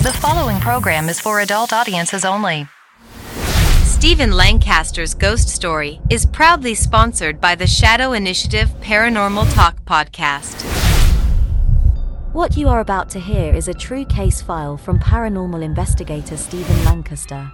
The following program is for adult audiences only. Stephen Lancaster's Ghost Story is proudly sponsored by the Shadow Initiative Paranormal Talk podcast. What you are about to hear is a true case file from paranormal investigator Stephen Lancaster.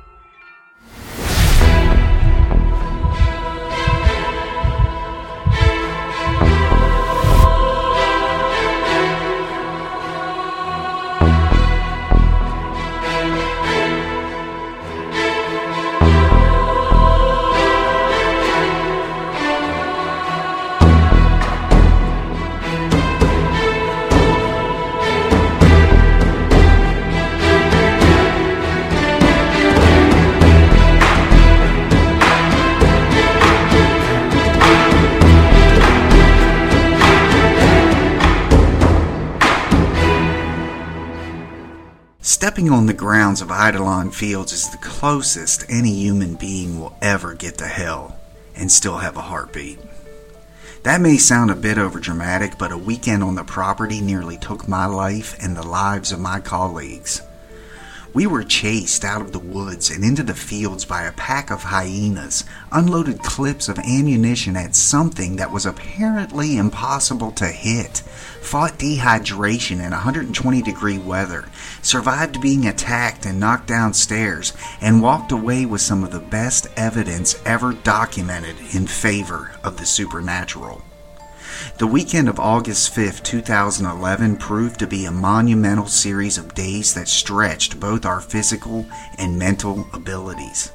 Stepping on the grounds of Eidolon Fields is the closest any human being will ever get to hell and still have a heartbeat. That may sound a bit overdramatic, but a weekend on the property nearly took my life and the lives of my colleagues. We were chased out of the woods and into the fields by a pack of hyenas, unloaded clips of ammunition at something that was apparently impossible to hit, fought dehydration in 120 degree weather, survived being attacked and knocked downstairs, and walked away with some of the best evidence ever documented in favor of the supernatural. The weekend of August 5, 2011 proved to be a monumental series of days that stretched both our physical and mental abilities.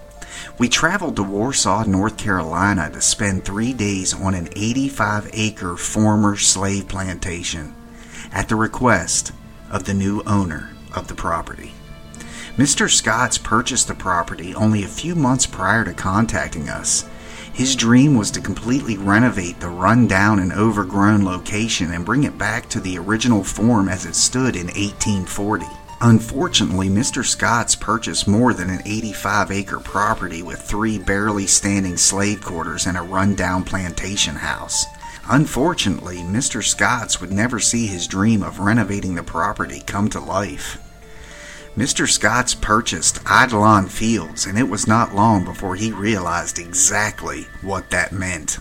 We traveled to Warsaw, North Carolina to spend three days on an 85 acre former slave plantation at the request of the new owner of the property. Mr. Scotts purchased the property only a few months prior to contacting us his dream was to completely renovate the run-down and overgrown location and bring it back to the original form as it stood in 1840. Unfortunately, Mr. Scotts purchased more than an 85 acre property with three barely standing slave quarters and a run-down plantation house. Unfortunately, Mr. Scotts would never see his dream of renovating the property come to life. Mr. Scotts purchased Eidolon Fields, and it was not long before he realized exactly what that meant.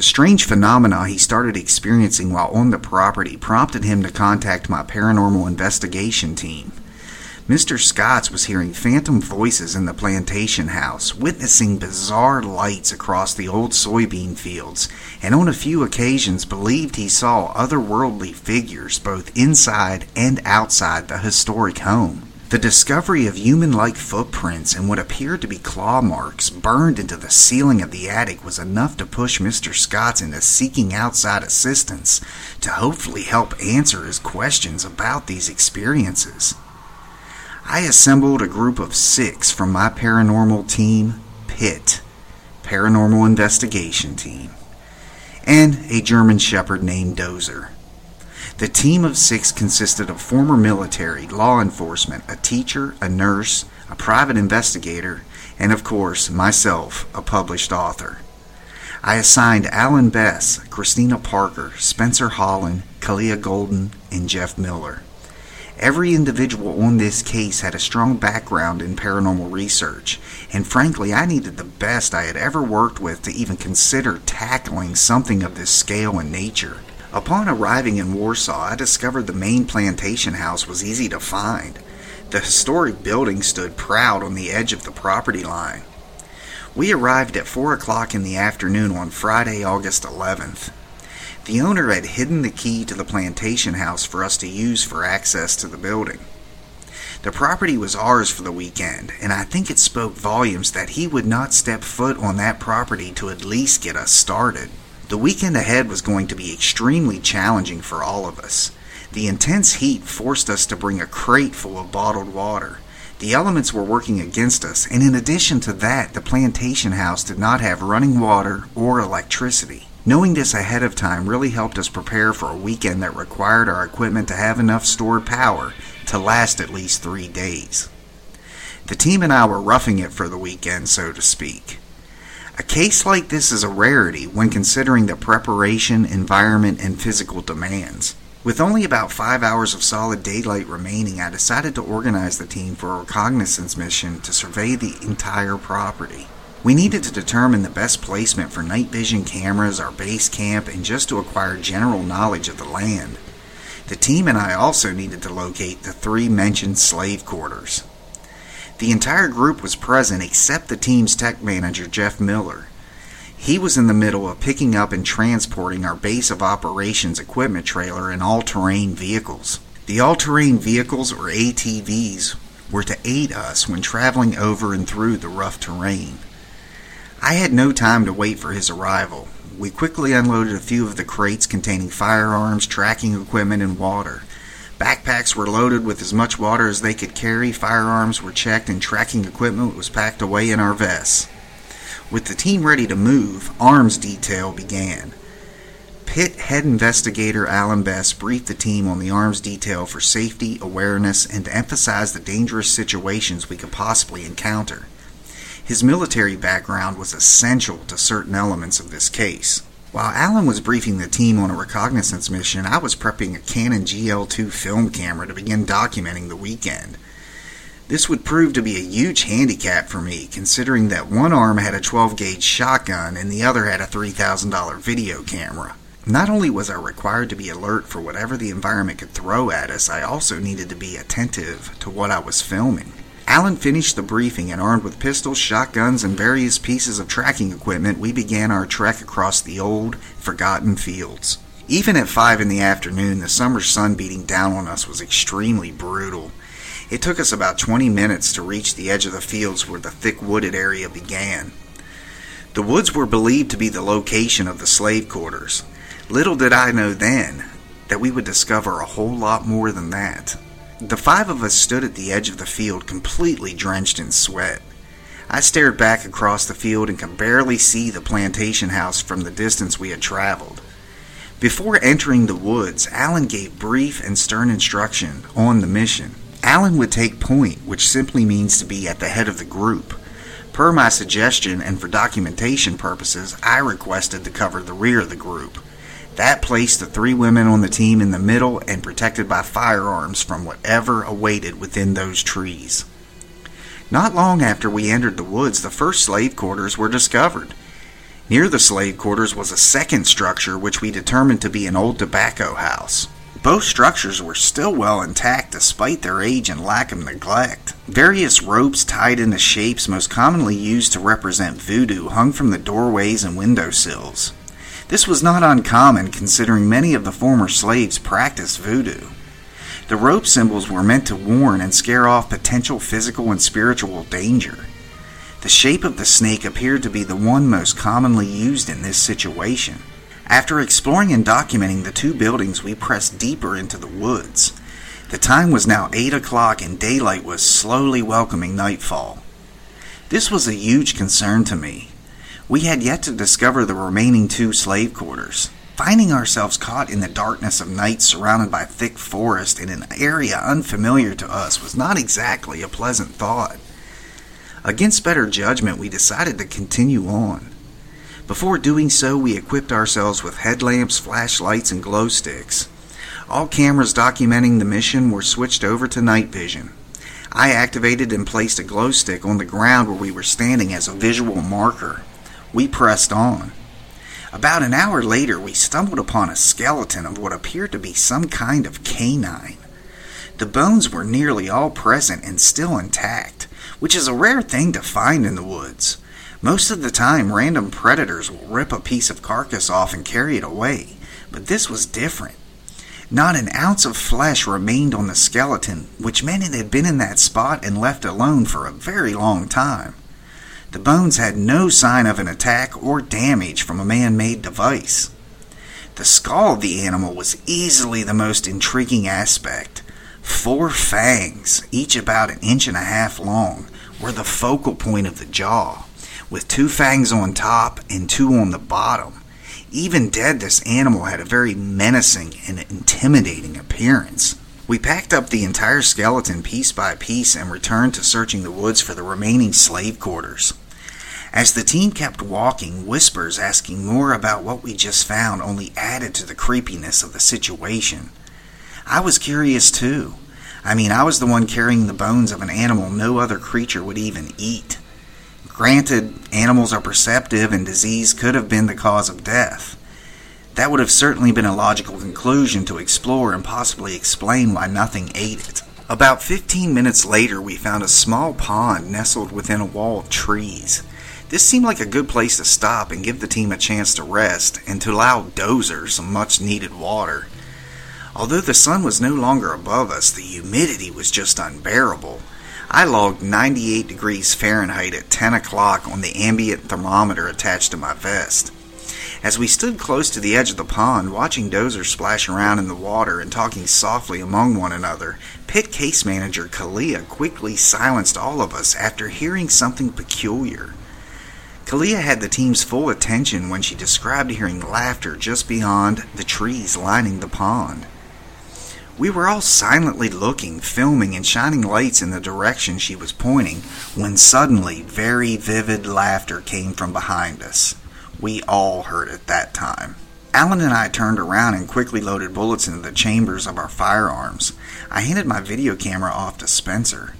The strange phenomena he started experiencing while on the property prompted him to contact my paranormal investigation team. Mr. Scotts was hearing phantom voices in the plantation house, witnessing bizarre lights across the old soybean fields, and on a few occasions believed he saw otherworldly figures both inside and outside the historic home. The discovery of human like footprints and what appeared to be claw marks burned into the ceiling of the attic was enough to push Mr. Scott into seeking outside assistance to hopefully help answer his questions about these experiences. I assembled a group of six from my paranormal team, PIT, Paranormal Investigation Team, and a German Shepherd named Dozer. The team of six consisted of former military, law enforcement, a teacher, a nurse, a private investigator, and of course, myself, a published author. I assigned Alan Bess, Christina Parker, Spencer Holland, Kalia Golden, and Jeff Miller. Every individual on this case had a strong background in paranormal research, and frankly, I needed the best I had ever worked with to even consider tackling something of this scale and nature. Upon arriving in Warsaw, I discovered the main plantation house was easy to find. The historic building stood proud on the edge of the property line. We arrived at 4 o'clock in the afternoon on Friday, August 11th. The owner had hidden the key to the plantation house for us to use for access to the building. The property was ours for the weekend, and I think it spoke volumes that he would not step foot on that property to at least get us started. The weekend ahead was going to be extremely challenging for all of us. The intense heat forced us to bring a crate full of bottled water. The elements were working against us, and in addition to that, the plantation house did not have running water or electricity. Knowing this ahead of time really helped us prepare for a weekend that required our equipment to have enough stored power to last at least three days. The team and I were roughing it for the weekend, so to speak. A case like this is a rarity when considering the preparation, environment, and physical demands. With only about five hours of solid daylight remaining, I decided to organize the team for a reconnaissance mission to survey the entire property. We needed to determine the best placement for night vision cameras, our base camp, and just to acquire general knowledge of the land. The team and I also needed to locate the three mentioned slave quarters. The entire group was present except the team's tech manager, Jeff Miller. He was in the middle of picking up and transporting our base of operations equipment trailer and all terrain vehicles. The all terrain vehicles, or ATVs, were to aid us when traveling over and through the rough terrain. I had no time to wait for his arrival. We quickly unloaded a few of the crates containing firearms, tracking equipment, and water. Backpacks were loaded with as much water as they could carry, firearms were checked, and tracking equipment was packed away in our vests. With the team ready to move, arms detail began. PIT head investigator Alan Best briefed the team on the arms detail for safety, awareness, and to emphasize the dangerous situations we could possibly encounter. His military background was essential to certain elements of this case. While Alan was briefing the team on a reconnaissance mission, I was prepping a Canon GL2 film camera to begin documenting the weekend. This would prove to be a huge handicap for me, considering that one arm had a 12 gauge shotgun and the other had a $3,000 video camera. Not only was I required to be alert for whatever the environment could throw at us, I also needed to be attentive to what I was filming. Alan finished the briefing, and armed with pistols, shotguns, and various pieces of tracking equipment, we began our trek across the old, forgotten fields. Even at five in the afternoon, the summer sun beating down on us was extremely brutal. It took us about 20 minutes to reach the edge of the fields where the thick wooded area began. The woods were believed to be the location of the slave quarters. Little did I know then that we would discover a whole lot more than that. The five of us stood at the edge of the field, completely drenched in sweat. I stared back across the field and could barely see the plantation house from the distance we had traveled. Before entering the woods, Alan gave brief and stern instruction on the mission. Alan would take point, which simply means to be at the head of the group. Per my suggestion and for documentation purposes, I requested to cover the rear of the group. That placed the three women on the team in the middle and protected by firearms from whatever awaited within those trees. Not long after we entered the woods, the first slave quarters were discovered. Near the slave quarters was a second structure which we determined to be an old tobacco house. Both structures were still well intact despite their age and lack of neglect. Various ropes tied into shapes most commonly used to represent voodoo hung from the doorways and windowsills. This was not uncommon considering many of the former slaves practiced voodoo. The rope symbols were meant to warn and scare off potential physical and spiritual danger. The shape of the snake appeared to be the one most commonly used in this situation. After exploring and documenting the two buildings, we pressed deeper into the woods. The time was now 8 o'clock and daylight was slowly welcoming nightfall. This was a huge concern to me, we had yet to discover the remaining two slave quarters. Finding ourselves caught in the darkness of night surrounded by thick forest in an area unfamiliar to us was not exactly a pleasant thought. Against better judgment, we decided to continue on. Before doing so, we equipped ourselves with headlamps, flashlights, and glow sticks. All cameras documenting the mission were switched over to night vision. I activated and placed a glow stick on the ground where we were standing as a visual marker we pressed on. About an hour later, we stumbled upon a skeleton of what appeared to be some kind of canine. The bones were nearly all present and still intact, which is a rare thing to find in the woods. Most of the time, random predators will rip a piece of carcass off and carry it away, but this was different. Not an ounce of flesh remained on the skeleton, which meant it had been in that spot and left alone for a very long time. The bones had no sign of an attack or damage from a man made device. The skull of the animal was easily the most intriguing aspect. Four fangs, each about an inch and a half long, were the focal point of the jaw, with two fangs on top and two on the bottom. Even dead, this animal had a very menacing and intimidating appearance. We packed up the entire skeleton piece by piece and returned to searching the woods for the remaining slave quarters. As the team kept walking, whispers asking more about what we just found only added to the creepiness of the situation. I was curious too. I mean, I was the one carrying the bones of an animal no other creature would even eat. Granted, animals are perceptive and disease could have been the cause of death. That would have certainly been a logical conclusion to explore and possibly explain why nothing ate it. About 15 minutes later, we found a small pond nestled within a wall of trees. This seemed like a good place to stop and give the team a chance to rest and to allow Dozer some much needed water. Although the sun was no longer above us, the humidity was just unbearable. I logged 98 degrees Fahrenheit at 10 o'clock on the ambient thermometer attached to my vest. As we stood close to the edge of the pond, watching Dozer splash around in the water and talking softly among one another, PIT case manager Kalia quickly silenced all of us after hearing something peculiar. Kalia had the team's full attention when she described hearing laughter just beyond the trees lining the pond. We were all silently looking, filming, and shining lights in the direction she was pointing when suddenly very vivid laughter came from behind us. We all heard it that time. Alan and I turned around and quickly loaded bullets into the chambers of our firearms. I handed my video camera off to Spencer.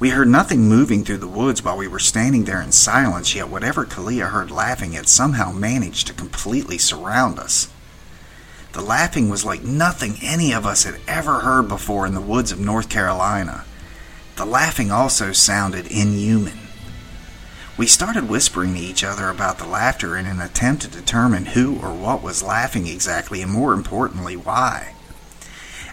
We heard nothing moving through the woods while we were standing there in silence, yet whatever Kalia heard laughing had somehow managed to completely surround us. The laughing was like nothing any of us had ever heard before in the woods of North Carolina. The laughing also sounded inhuman. We started whispering to each other about the laughter in an attempt to determine who or what was laughing exactly, and more importantly, why.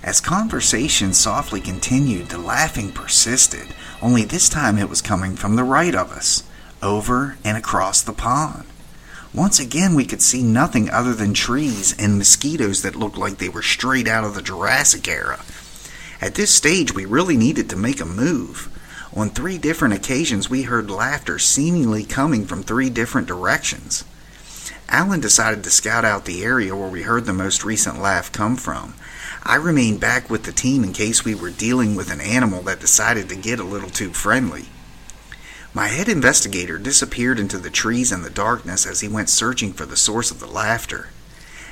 As conversation softly continued, the laughing persisted, only this time it was coming from the right of us, over and across the pond. Once again, we could see nothing other than trees and mosquitoes that looked like they were straight out of the Jurassic era. At this stage, we really needed to make a move. On three different occasions, we heard laughter seemingly coming from three different directions. Alan decided to scout out the area where we heard the most recent laugh come from. I remained back with the team in case we were dealing with an animal that decided to get a little too friendly. My head investigator disappeared into the trees and the darkness as he went searching for the source of the laughter.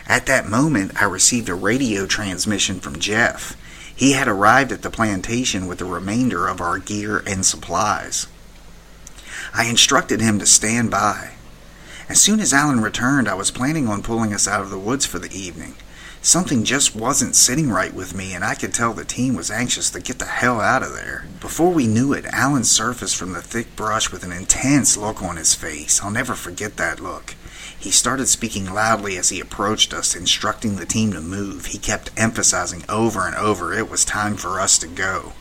At that moment, I received a radio transmission from Jeff. He had arrived at the plantation with the remainder of our gear and supplies. I instructed him to stand by. As soon as Alan returned, I was planning on pulling us out of the woods for the evening. Something just wasn't sitting right with me, and I could tell the team was anxious to get the hell out of there. Before we knew it, Alan surfaced from the thick brush with an intense look on his face. I'll never forget that look. He started speaking loudly as he approached us, instructing the team to move. He kept emphasizing over and over it was time for us to go.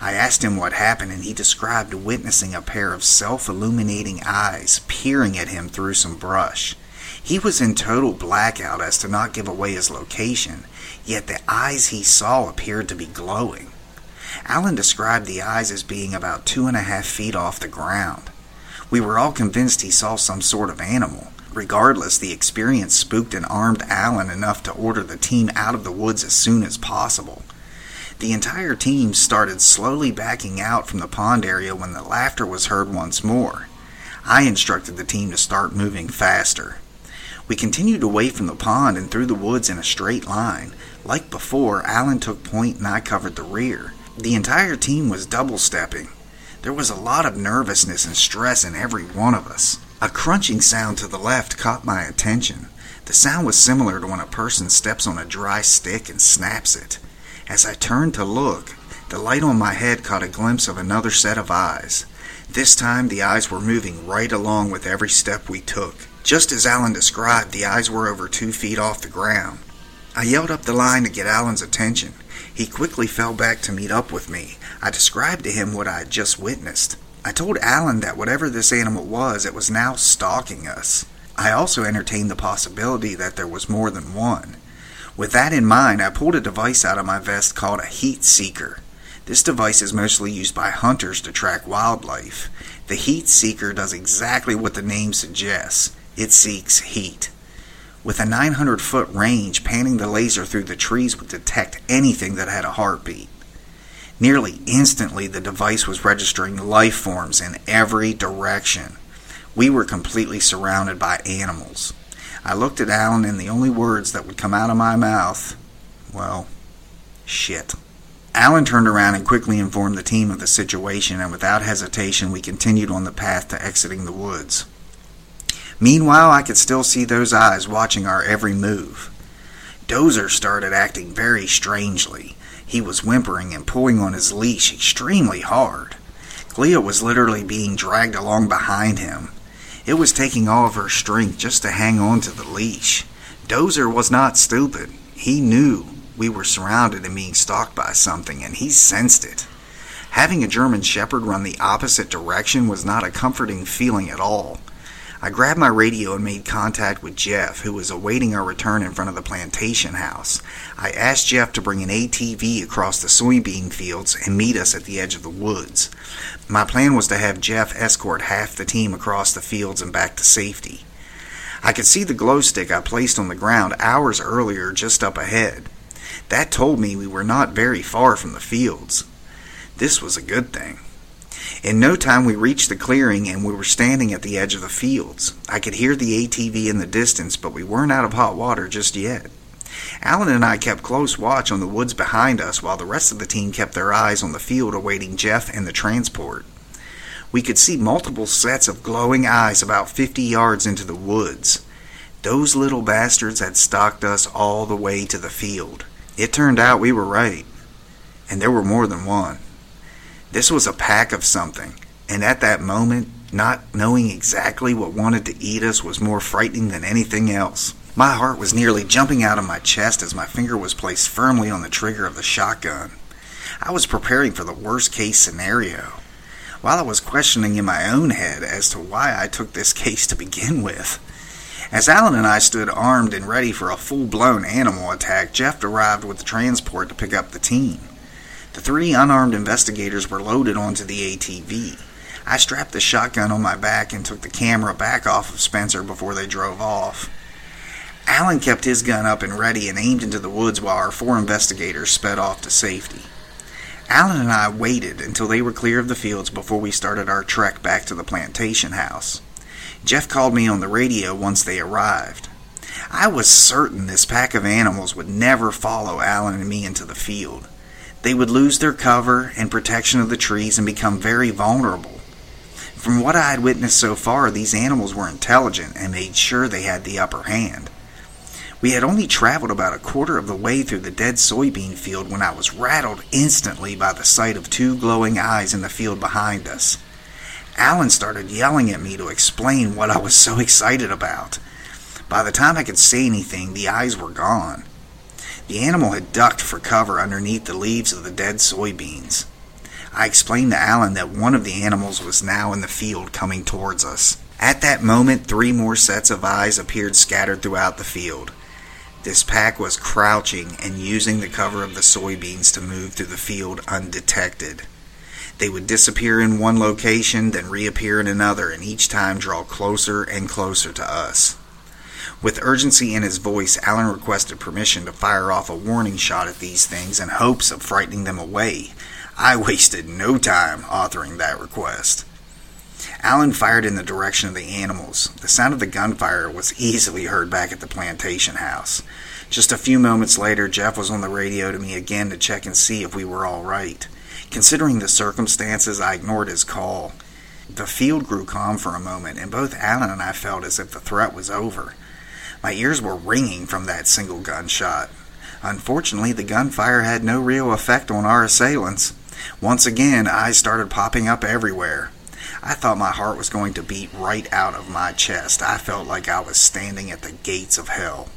I asked him what happened, and he described witnessing a pair of self illuminating eyes peering at him through some brush. He was in total blackout as to not give away his location, yet the eyes he saw appeared to be glowing. Alan described the eyes as being about two and a half feet off the ground. We were all convinced he saw some sort of animal. Regardless, the experience spooked and armed Alan enough to order the team out of the woods as soon as possible. The entire team started slowly backing out from the pond area when the laughter was heard once more. I instructed the team to start moving faster. We continued away from the pond and through the woods in a straight line. Like before, Alan took point and I covered the rear. The entire team was double stepping. There was a lot of nervousness and stress in every one of us. A crunching sound to the left caught my attention. The sound was similar to when a person steps on a dry stick and snaps it. As I turned to look, the light on my head caught a glimpse of another set of eyes. This time the eyes were moving right along with every step we took. Just as Alan described, the eyes were over two feet off the ground. I yelled up the line to get Alan's attention. He quickly fell back to meet up with me. I described to him what I had just witnessed. I told Alan that whatever this animal was, it was now stalking us. I also entertained the possibility that there was more than one. With that in mind, I pulled a device out of my vest called a heat seeker. This device is mostly used by hunters to track wildlife. The heat seeker does exactly what the name suggests it seeks heat. With a 900 foot range, panning the laser through the trees would detect anything that had a heartbeat. Nearly instantly, the device was registering life forms in every direction. We were completely surrounded by animals. I looked at Alan, and the only words that would come out of my mouth, well, Shit. Alan turned around and quickly informed the team of the situation, and without hesitation, we continued on the path to exiting the woods. Meanwhile, I could still see those eyes watching our every move. Dozer started acting very strangely. He was whimpering and pulling on his leash extremely hard. Kalia was literally being dragged along behind him. It was taking all of her strength just to hang on to the leash. Dozer was not stupid. He knew we were surrounded and being stalked by something, and he sensed it. Having a German Shepherd run the opposite direction was not a comforting feeling at all. I grabbed my radio and made contact with Jeff, who was awaiting our return in front of the plantation house. I asked Jeff to bring an ATV across the soybean fields and meet us at the edge of the woods. My plan was to have Jeff escort half the team across the fields and back to safety. I could see the glow stick I placed on the ground hours earlier just up ahead. That told me we were not very far from the fields. This was a good thing. In no time, we reached the clearing and we were standing at the edge of the fields. I could hear the ATV in the distance, but we weren't out of hot water just yet. Alan and I kept close watch on the woods behind us while the rest of the team kept their eyes on the field awaiting Jeff and the transport. We could see multiple sets of glowing eyes about 50 yards into the woods. Those little bastards had stalked us all the way to the field. It turned out we were right, and there were more than one. This was a pack of something, and at that moment, not knowing exactly what wanted to eat us was more frightening than anything else. My heart was nearly jumping out of my chest as my finger was placed firmly on the trigger of the shotgun. I was preparing for the worst case scenario, while I was questioning in my own head as to why I took this case to begin with. As Alan and I stood armed and ready for a full blown animal attack, Jeff arrived with the transport to pick up the team. The three unarmed investigators were loaded onto the ATV. I strapped the shotgun on my back and took the camera back off of Spencer before they drove off. Alan kept his gun up and ready and aimed into the woods while our four investigators sped off to safety. Alan and I waited until they were clear of the fields before we started our trek back to the plantation house. Jeff called me on the radio once they arrived. I was certain this pack of animals would never follow Alan and me into the field. They would lose their cover and protection of the trees and become very vulnerable. From what I had witnessed so far, these animals were intelligent and made sure they had the upper hand. We had only traveled about a quarter of the way through the dead soybean field when I was rattled instantly by the sight of two glowing eyes in the field behind us. Alan started yelling at me to explain what I was so excited about. By the time I could say anything, the eyes were gone. The animal had ducked for cover underneath the leaves of the dead soybeans. I explained to Alan that one of the animals was now in the field coming towards us. At that moment, three more sets of eyes appeared scattered throughout the field. This pack was crouching and using the cover of the soybeans to move through the field undetected. They would disappear in one location, then reappear in another, and each time draw closer and closer to us. With urgency in his voice, Alan requested permission to fire off a warning shot at these things in hopes of frightening them away. I wasted no time authoring that request. Alan fired in the direction of the animals. The sound of the gunfire was easily heard back at the plantation house. Just a few moments later, Jeff was on the radio to me again to check and see if we were all right. Considering the circumstances, I ignored his call. The field grew calm for a moment, and both Alan and I felt as if the threat was over. My ears were ringing from that single gunshot. Unfortunately, the gunfire had no real effect on our assailants. Once again, eyes started popping up everywhere. I thought my heart was going to beat right out of my chest. I felt like I was standing at the gates of hell.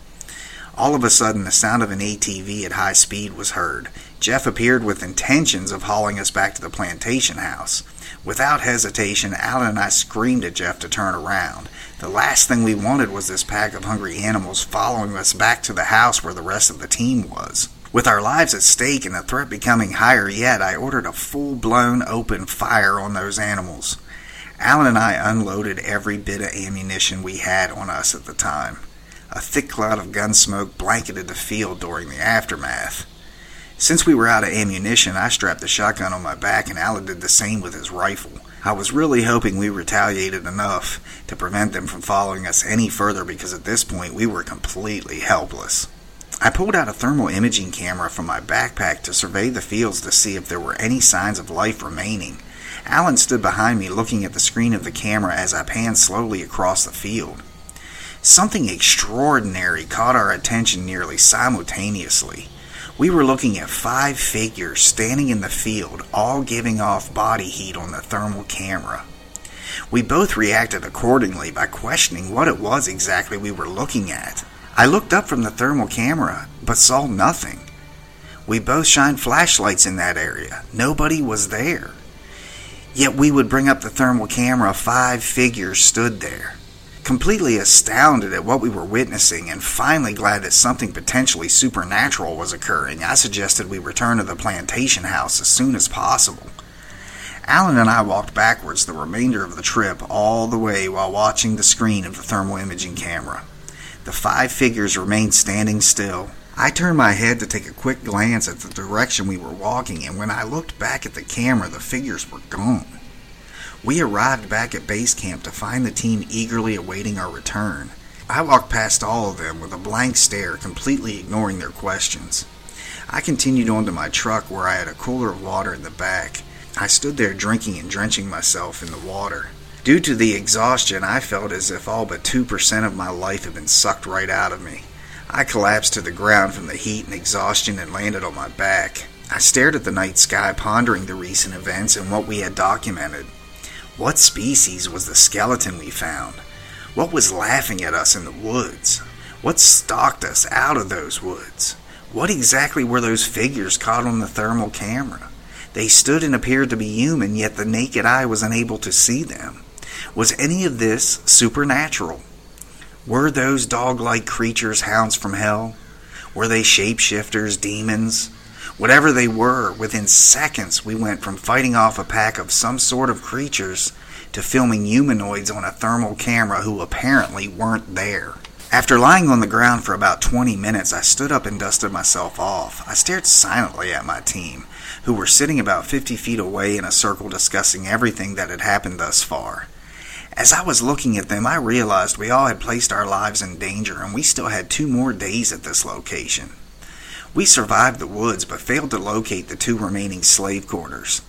All of a sudden, the sound of an ATV at high speed was heard. Jeff appeared with intentions of hauling us back to the plantation house. Without hesitation, Alan and I screamed at Jeff to turn around. The last thing we wanted was this pack of hungry animals following us back to the house where the rest of the team was. With our lives at stake and the threat becoming higher yet, I ordered a full blown open fire on those animals. Alan and I unloaded every bit of ammunition we had on us at the time. A thick cloud of gun smoke blanketed the field during the aftermath. Since we were out of ammunition, I strapped the shotgun on my back and Alan did the same with his rifle. I was really hoping we retaliated enough to prevent them from following us any further because at this point we were completely helpless. I pulled out a thermal imaging camera from my backpack to survey the fields to see if there were any signs of life remaining. Alan stood behind me looking at the screen of the camera as I panned slowly across the field. Something extraordinary caught our attention nearly simultaneously. We were looking at five figures standing in the field, all giving off body heat on the thermal camera. We both reacted accordingly by questioning what it was exactly we were looking at. I looked up from the thermal camera, but saw nothing. We both shined flashlights in that area. Nobody was there. Yet we would bring up the thermal camera, five figures stood there. Completely astounded at what we were witnessing and finally glad that something potentially supernatural was occurring, I suggested we return to the plantation house as soon as possible. Alan and I walked backwards the remainder of the trip all the way while watching the screen of the thermal imaging camera. The five figures remained standing still. I turned my head to take a quick glance at the direction we were walking, and when I looked back at the camera, the figures were gone. We arrived back at base camp to find the team eagerly awaiting our return. I walked past all of them with a blank stare, completely ignoring their questions. I continued on to my truck where I had a cooler of water in the back. I stood there drinking and drenching myself in the water. Due to the exhaustion, I felt as if all but 2% of my life had been sucked right out of me. I collapsed to the ground from the heat and exhaustion and landed on my back. I stared at the night sky, pondering the recent events and what we had documented. What species was the skeleton we found? What was laughing at us in the woods? What stalked us out of those woods? What exactly were those figures caught on the thermal camera? They stood and appeared to be human, yet the naked eye was unable to see them. Was any of this supernatural? Were those dog like creatures hounds from hell? Were they shapeshifters, demons? Whatever they were, within seconds we went from fighting off a pack of some sort of creatures to filming humanoids on a thermal camera who apparently weren't there. After lying on the ground for about 20 minutes, I stood up and dusted myself off. I stared silently at my team, who were sitting about 50 feet away in a circle discussing everything that had happened thus far. As I was looking at them, I realized we all had placed our lives in danger and we still had two more days at this location. We survived the woods but failed to locate the two remaining slave quarters.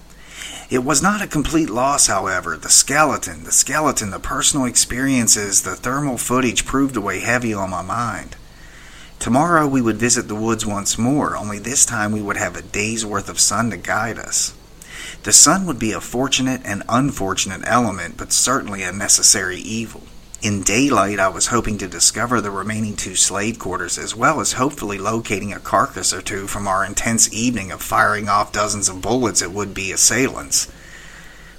It was not a complete loss, however. The skeleton, the skeleton, the personal experiences, the thermal footage proved to weigh heavy on my mind. Tomorrow we would visit the woods once more, only this time we would have a day's worth of sun to guide us. The sun would be a fortunate and unfortunate element, but certainly a necessary evil. In daylight, I was hoping to discover the remaining two slave quarters, as well as hopefully locating a carcass or two from our intense evening of firing off dozens of bullets at would be assailants.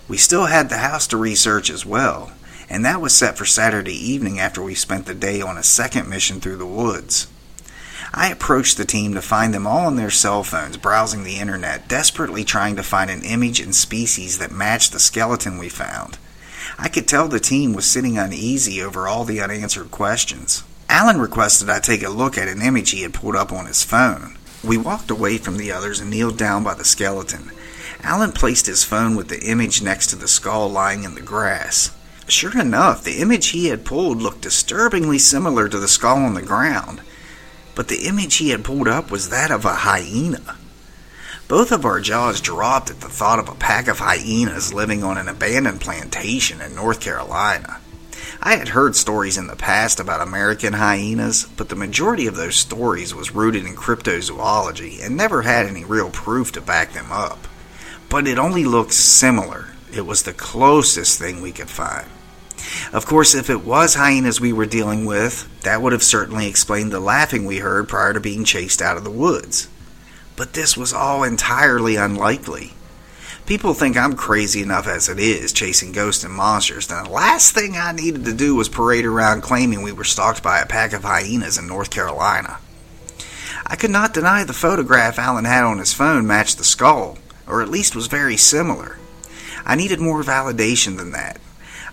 We still had the house to research as well, and that was set for Saturday evening after we spent the day on a second mission through the woods. I approached the team to find them all on their cell phones, browsing the internet, desperately trying to find an image and species that matched the skeleton we found. I could tell the team was sitting uneasy over all the unanswered questions. Alan requested I take a look at an image he had pulled up on his phone. We walked away from the others and kneeled down by the skeleton. Alan placed his phone with the image next to the skull lying in the grass. Sure enough, the image he had pulled looked disturbingly similar to the skull on the ground but the image he had pulled up was that of a hyena. Both of our jaws dropped at the thought of a pack of hyenas living on an abandoned plantation in North Carolina. I had heard stories in the past about American hyenas, but the majority of those stories was rooted in cryptozoology and never had any real proof to back them up. But it only looked similar. It was the closest thing we could find. Of course, if it was hyenas we were dealing with, that would have certainly explained the laughing we heard prior to being chased out of the woods. But this was all entirely unlikely. People think I'm crazy enough as it is, chasing ghosts and monsters, and the last thing I needed to do was parade around claiming we were stalked by a pack of hyenas in North Carolina. I could not deny the photograph Alan had on his phone matched the skull, or at least was very similar. I needed more validation than that.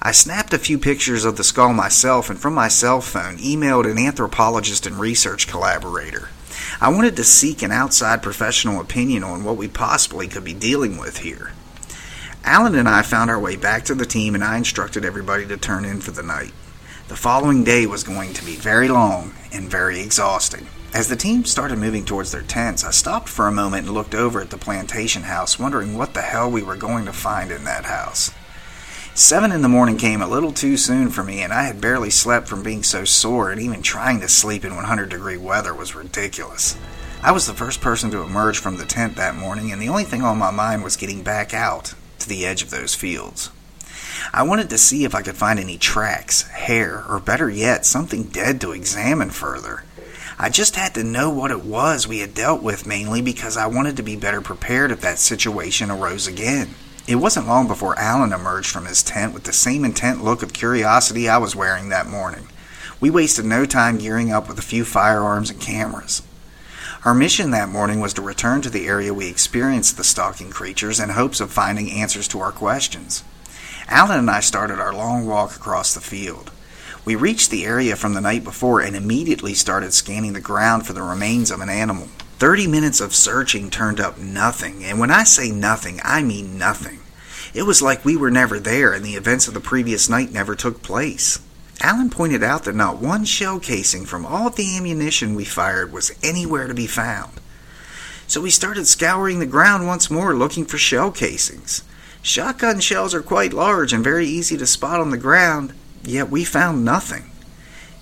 I snapped a few pictures of the skull myself and from my cell phone emailed an anthropologist and research collaborator. I wanted to seek an outside professional opinion on what we possibly could be dealing with here. Alan and I found our way back to the team and I instructed everybody to turn in for the night. The following day was going to be very long and very exhausting. As the team started moving towards their tents, I stopped for a moment and looked over at the plantation house, wondering what the hell we were going to find in that house. Seven in the morning came a little too soon for me, and I had barely slept from being so sore, and even trying to sleep in 100 degree weather was ridiculous. I was the first person to emerge from the tent that morning, and the only thing on my mind was getting back out to the edge of those fields. I wanted to see if I could find any tracks, hair, or better yet, something dead to examine further. I just had to know what it was we had dealt with mainly because I wanted to be better prepared if that situation arose again. It wasn't long before Alan emerged from his tent with the same intent look of curiosity I was wearing that morning. We wasted no time gearing up with a few firearms and cameras. Our mission that morning was to return to the area we experienced the stalking creatures in hopes of finding answers to our questions. Alan and I started our long walk across the field. We reached the area from the night before and immediately started scanning the ground for the remains of an animal. Thirty minutes of searching turned up nothing, and when I say nothing, I mean nothing. It was like we were never there and the events of the previous night never took place. Alan pointed out that not one shell casing from all of the ammunition we fired was anywhere to be found. So we started scouring the ground once more looking for shell casings. Shotgun shells are quite large and very easy to spot on the ground, yet we found nothing.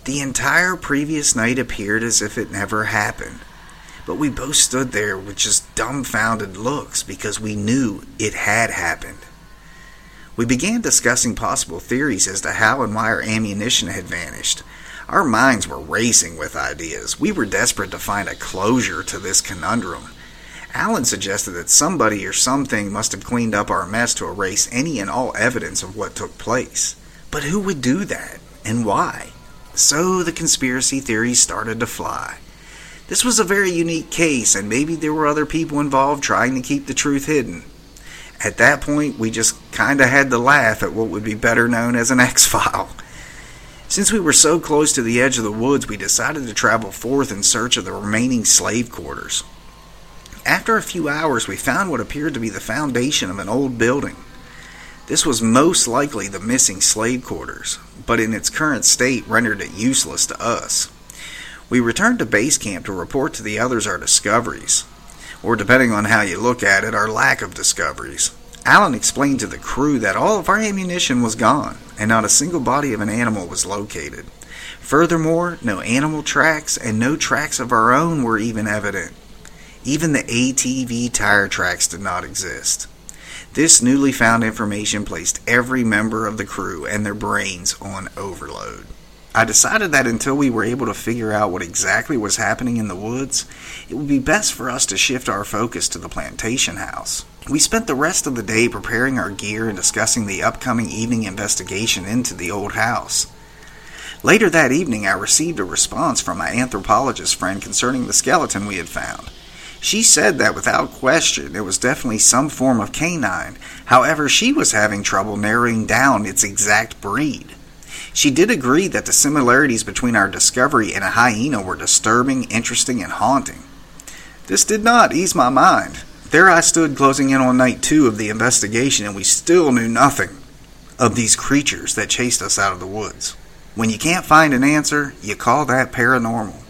The entire previous night appeared as if it never happened but we both stood there with just dumbfounded looks because we knew it had happened. We began discussing possible theories as to how and why our ammunition had vanished. Our minds were racing with ideas. We were desperate to find a closure to this conundrum. Alan suggested that somebody or something must have cleaned up our mess to erase any and all evidence of what took place. But who would do that, and why? So the conspiracy theories started to fly. This was a very unique case, and maybe there were other people involved trying to keep the truth hidden. At that point, we just kind of had to laugh at what would be better known as an X file. Since we were so close to the edge of the woods, we decided to travel forth in search of the remaining slave quarters. After a few hours, we found what appeared to be the foundation of an old building. This was most likely the missing slave quarters, but in its current state rendered it useless to us. We returned to base camp to report to the others our discoveries, or depending on how you look at it, our lack of discoveries. Alan explained to the crew that all of our ammunition was gone, and not a single body of an animal was located. Furthermore, no animal tracks and no tracks of our own were even evident. Even the ATV tire tracks did not exist. This newly found information placed every member of the crew and their brains on overload. I decided that until we were able to figure out what exactly was happening in the woods, it would be best for us to shift our focus to the plantation house. We spent the rest of the day preparing our gear and discussing the upcoming evening investigation into the old house. Later that evening, I received a response from my anthropologist friend concerning the skeleton we had found. She said that without question it was definitely some form of canine, however, she was having trouble narrowing down its exact breed. She did agree that the similarities between our discovery and a hyena were disturbing, interesting, and haunting. This did not ease my mind. There I stood closing in on night two of the investigation, and we still knew nothing of these creatures that chased us out of the woods. When you can't find an answer, you call that paranormal.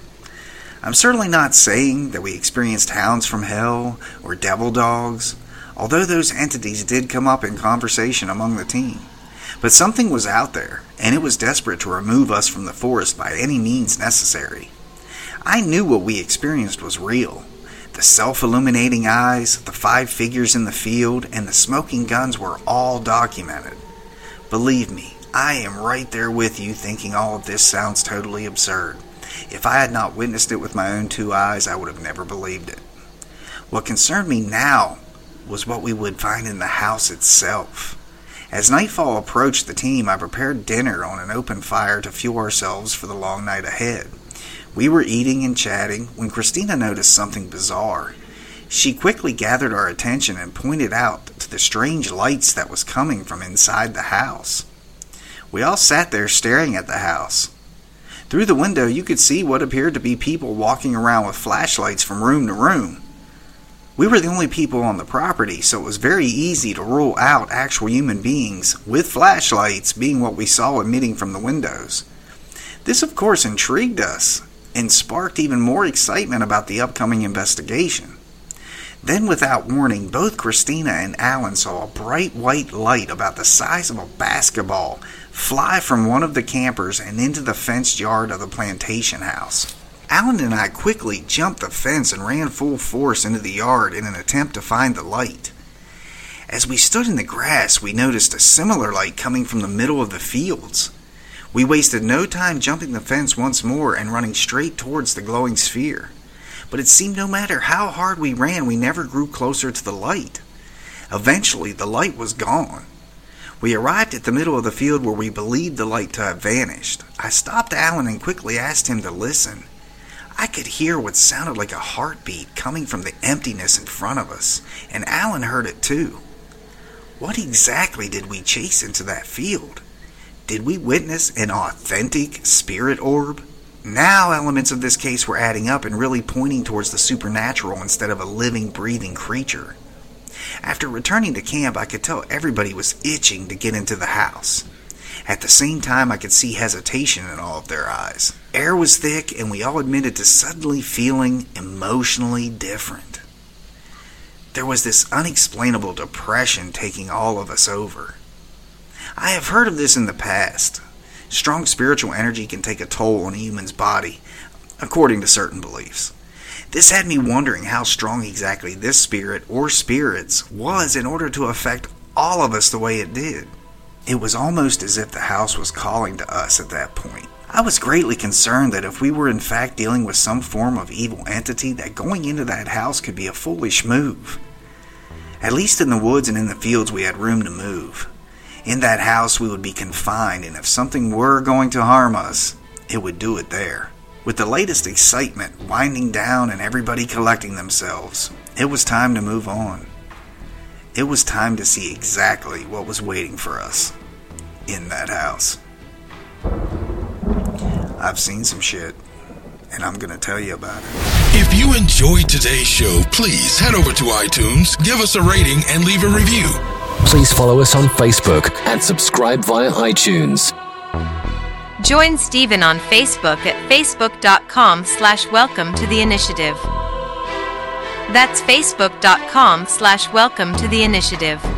I'm certainly not saying that we experienced hounds from hell or devil dogs, although those entities did come up in conversation among the team. But something was out there, and it was desperate to remove us from the forest by any means necessary. I knew what we experienced was real. The self illuminating eyes, the five figures in the field, and the smoking guns were all documented. Believe me, I am right there with you thinking all of this sounds totally absurd. If I had not witnessed it with my own two eyes, I would have never believed it. What concerned me now was what we would find in the house itself. As nightfall approached the team, I prepared dinner on an open fire to fuel ourselves for the long night ahead. We were eating and chatting when Christina noticed something bizarre. She quickly gathered our attention and pointed out to the strange lights that was coming from inside the house. We all sat there staring at the house. Through the window, you could see what appeared to be people walking around with flashlights from room to room. We were the only people on the property, so it was very easy to rule out actual human beings with flashlights being what we saw emitting from the windows. This, of course, intrigued us and sparked even more excitement about the upcoming investigation. Then, without warning, both Christina and Alan saw a bright white light about the size of a basketball fly from one of the campers and into the fenced yard of the plantation house. Alan and I quickly jumped the fence and ran full force into the yard in an attempt to find the light. As we stood in the grass, we noticed a similar light coming from the middle of the fields. We wasted no time jumping the fence once more and running straight towards the glowing sphere. But it seemed no matter how hard we ran, we never grew closer to the light. Eventually, the light was gone. We arrived at the middle of the field where we believed the light to have vanished. I stopped Alan and quickly asked him to listen. I could hear what sounded like a heartbeat coming from the emptiness in front of us, and Alan heard it too. What exactly did we chase into that field? Did we witness an authentic spirit orb? Now, elements of this case were adding up and really pointing towards the supernatural instead of a living, breathing creature. After returning to camp, I could tell everybody was itching to get into the house. At the same time, I could see hesitation in all of their eyes. Air was thick, and we all admitted to suddenly feeling emotionally different. There was this unexplainable depression taking all of us over. I have heard of this in the past. Strong spiritual energy can take a toll on a human's body, according to certain beliefs. This had me wondering how strong exactly this spirit or spirits was in order to affect all of us the way it did. It was almost as if the house was calling to us at that point. I was greatly concerned that if we were in fact dealing with some form of evil entity, that going into that house could be a foolish move. At least in the woods and in the fields, we had room to move. In that house, we would be confined, and if something were going to harm us, it would do it there. With the latest excitement winding down and everybody collecting themselves, it was time to move on. It was time to see exactly what was waiting for us in that house. I've seen some shit, and I'm gonna tell you about it. If you enjoyed today's show, please head over to iTunes, give us a rating, and leave a review. Please follow us on Facebook and subscribe via iTunes. Join Stephen on Facebook at facebook.com slash welcome to the initiative. That's facebook.com slash welcome to the initiative.